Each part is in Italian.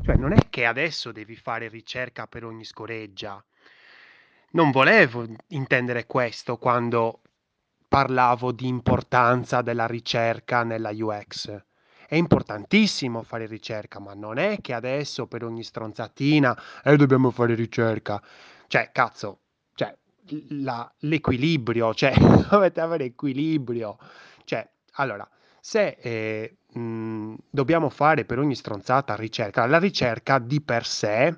Cioè, non è che adesso devi fare ricerca per ogni scoreggia. Non volevo intendere questo quando parlavo di importanza della ricerca nella UX. È importantissimo fare ricerca, ma non è che adesso per ogni stronzatina eh, dobbiamo fare ricerca. Cioè, cazzo, cioè, la- l'equilibrio, cioè, dovete avere equilibrio. Cioè, allora, se eh, mh, dobbiamo fare per ogni stronzata ricerca, la ricerca di per sé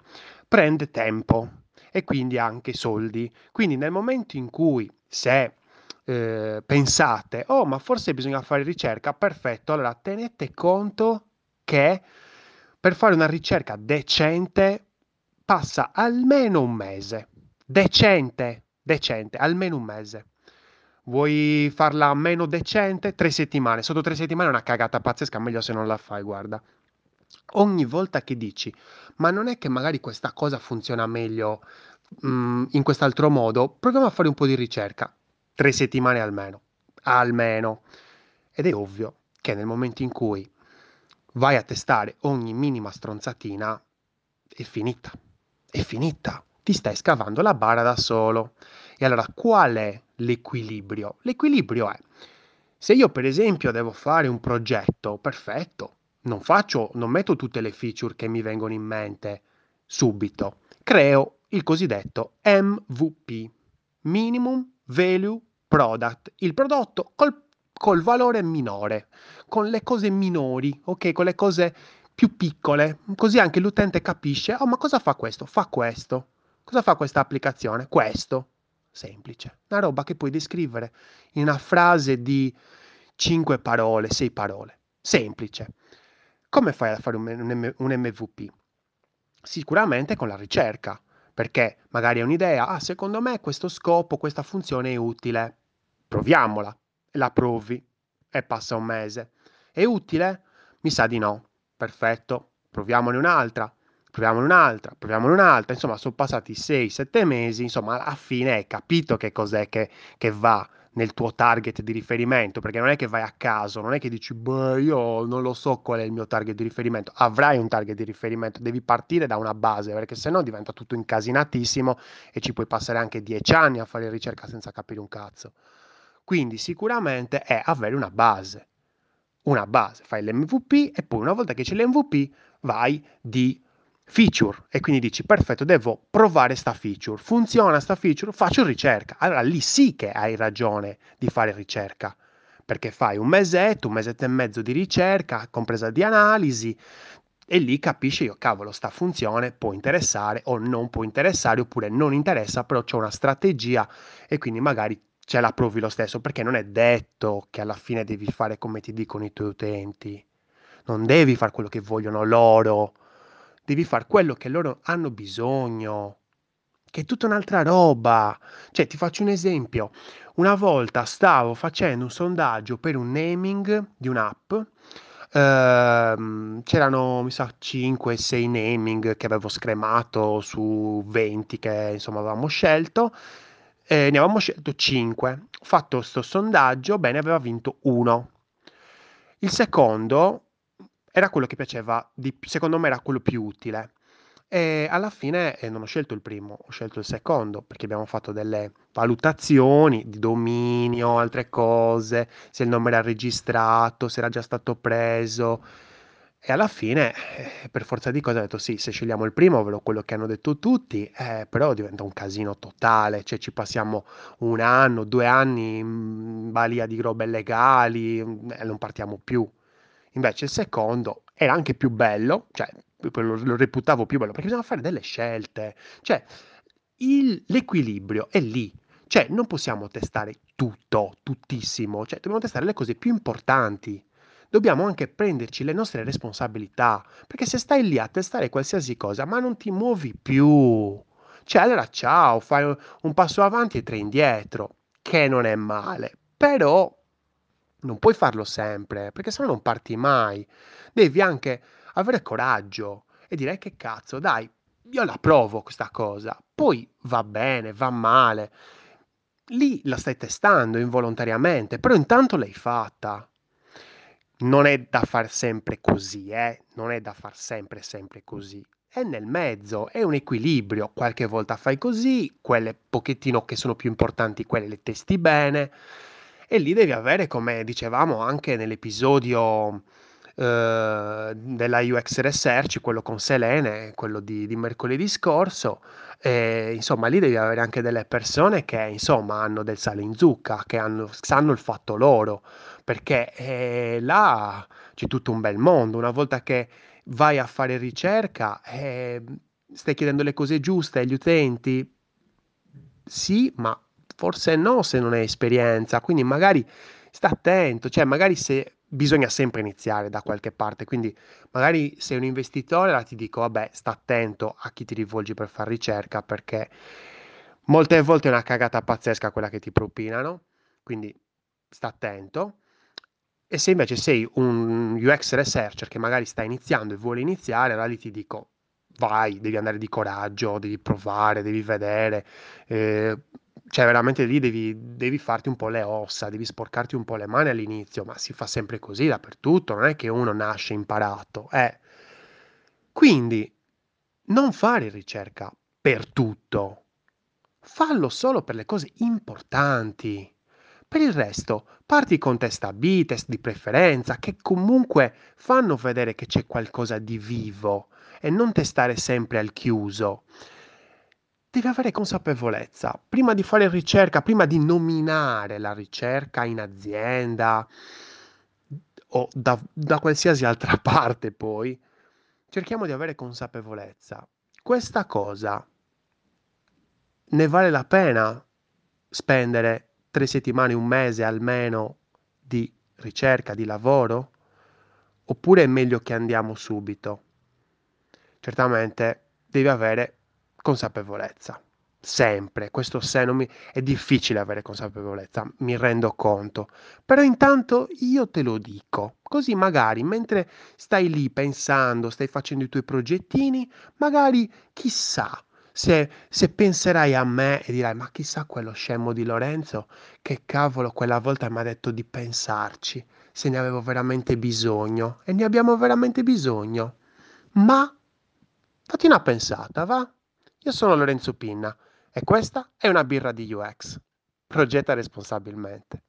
prende tempo e quindi anche soldi. Quindi nel momento in cui se eh, pensate, oh ma forse bisogna fare ricerca, perfetto, allora tenete conto che per fare una ricerca decente passa almeno un mese. Decente, decente, almeno un mese. Vuoi farla meno decente? Tre settimane. Sotto tre settimane è una cagata pazzesca, meglio se non la fai, guarda. Ogni volta che dici, ma non è che magari questa cosa funziona meglio mm, in quest'altro modo, proviamo a fare un po' di ricerca. Tre settimane almeno. Almeno. Ed è ovvio che nel momento in cui vai a testare ogni minima stronzatina, è finita. È finita. Ti stai scavando la bara da solo. E allora qual è l'equilibrio? L'equilibrio è, se io per esempio devo fare un progetto, perfetto, non faccio, non metto tutte le feature che mi vengono in mente subito, creo il cosiddetto MVP, Minimum Value Product, il prodotto col, col valore minore, con le cose minori, ok, con le cose più piccole, così anche l'utente capisce, oh ma cosa fa questo? Fa questo. Cosa fa questa applicazione? Questo semplice, una roba che puoi descrivere in una frase di 5 parole, 6 parole, semplice. Come fai a fare un MVP? Sicuramente con la ricerca, perché magari hai un'idea, ah, secondo me questo scopo, questa funzione è utile, proviamola, la provi e passa un mese. È utile? Mi sa di no. Perfetto, proviamone un'altra proviamone un'altra, proviamone un'altra, insomma sono passati 6-7 mesi, insomma alla fine hai capito che cos'è che, che, va nel tuo target di riferimento, perché non è che vai a caso, non è che dici, beh, io non lo so qual è il mio target di riferimento, avrai un target di riferimento, devi partire da una base, perché sennò diventa tutto incasinatissimo e ci puoi passare anche 10 anni a fare ricerca senza capire un cazzo. Quindi sicuramente è avere una base, una base, fai l'MVP e poi una volta che c'è l'MVP vai di feature. E quindi dici perfetto devo provare sta feature. Funziona sta feature faccio ricerca. Allora lì sì che hai ragione di fare ricerca perché fai un mesetto un mesetto e mezzo di ricerca compresa di analisi e lì capisci io cavolo sta funzione può interessare o non può interessare oppure non interessa però c'è una strategia e quindi magari ce la provi lo stesso. Perché non è detto che alla fine devi fare come ti dicono i tuoi utenti. Non devi fare quello che vogliono loro devi fare quello che loro hanno bisogno, che è tutta un'altra roba. Cioè, ti faccio un esempio. Una volta stavo facendo un sondaggio per un naming di un'app. Uh, c'erano, mi sa, 5-6 naming che avevo scremato su 20 che insomma avevamo scelto. E ne avevamo scelto 5. Ho fatto questo sondaggio, bene, aveva vinto uno. Il secondo era quello che piaceva, di, secondo me era quello più utile. E alla fine eh, non ho scelto il primo, ho scelto il secondo perché abbiamo fatto delle valutazioni di dominio, altre cose, se il nome era registrato, se era già stato preso. E alla fine, eh, per forza di cose, ho detto sì, se scegliamo il primo, ovvero quello che hanno detto tutti, eh, però diventa un casino totale, cioè ci passiamo un anno, due anni in balia di robe legali mm, e non partiamo più. Invece il secondo era anche più bello, cioè lo, lo reputavo più bello perché bisogna fare delle scelte. Cioè, il, l'equilibrio è lì. Cioè, non possiamo testare tutto, tuttissimo, cioè dobbiamo testare le cose più importanti. Dobbiamo anche prenderci le nostre responsabilità, perché se stai lì a testare qualsiasi cosa, ma non ti muovi più, cioè allora ciao, fai un passo avanti e tre indietro, che non è male, però non puoi farlo sempre, perché sennò non parti mai. Devi anche avere coraggio e dire che cazzo, dai, io la provo questa cosa, poi va bene, va male. Lì la stai testando involontariamente, però intanto l'hai fatta. non è da far sempre così, eh, non è da far sempre, sempre così. È nel mezzo, è un equilibrio. Qualche volta fai così, quelle pochettino che sono più importanti, quelle le testi bene. E lì devi avere, come dicevamo anche nell'episodio eh, della UX Research, quello con Selene, quello di, di mercoledì scorso, e, insomma lì devi avere anche delle persone che insomma hanno del sale in zucca, che hanno, sanno il fatto loro, perché eh, là c'è tutto un bel mondo, una volta che vai a fare ricerca, eh, stai chiedendo le cose giuste agli utenti? Sì, ma forse no se non hai esperienza, quindi magari sta attento, cioè magari se bisogna sempre iniziare da qualche parte, quindi magari sei un investitore, allora ti dico, vabbè, sta attento a chi ti rivolgi per fare ricerca perché molte volte è una cagata pazzesca quella che ti propinano, quindi sta attento. E se invece sei un UX researcher che magari sta iniziando e vuole iniziare, allora lì ti dico, vai, devi andare di coraggio, devi provare, devi vedere, eh, cioè veramente lì devi, devi farti un po' le ossa, devi sporcarti un po' le mani all'inizio, ma si fa sempre così dappertutto, non è che uno nasce imparato, eh. Quindi non fare ricerca per tutto, fallo solo per le cose importanti. Per il resto, parti con test A-B, test di preferenza, che comunque fanno vedere che c'è qualcosa di vivo e non testare sempre al chiuso. Devi avere consapevolezza. Prima di fare ricerca, prima di nominare la ricerca in azienda o da, da qualsiasi altra parte poi, cerchiamo di avere consapevolezza. Questa cosa ne vale la pena spendere tre settimane, un mese almeno di ricerca, di lavoro? Oppure è meglio che andiamo subito? Certamente devi avere consapevolezza. Sempre, questo se non mi... è difficile avere consapevolezza, mi rendo conto. Però intanto io te lo dico, così magari mentre stai lì pensando, stai facendo i tuoi progettini, magari chissà, se, se penserai a me e dirai, ma chissà quello scemo di Lorenzo, che cavolo quella volta mi ha detto di pensarci, se ne avevo veramente bisogno, e ne abbiamo veramente bisogno. Ma fatti una pensata, va? Io sono Lorenzo Pinna e questa è una birra di UX. Progetta responsabilmente.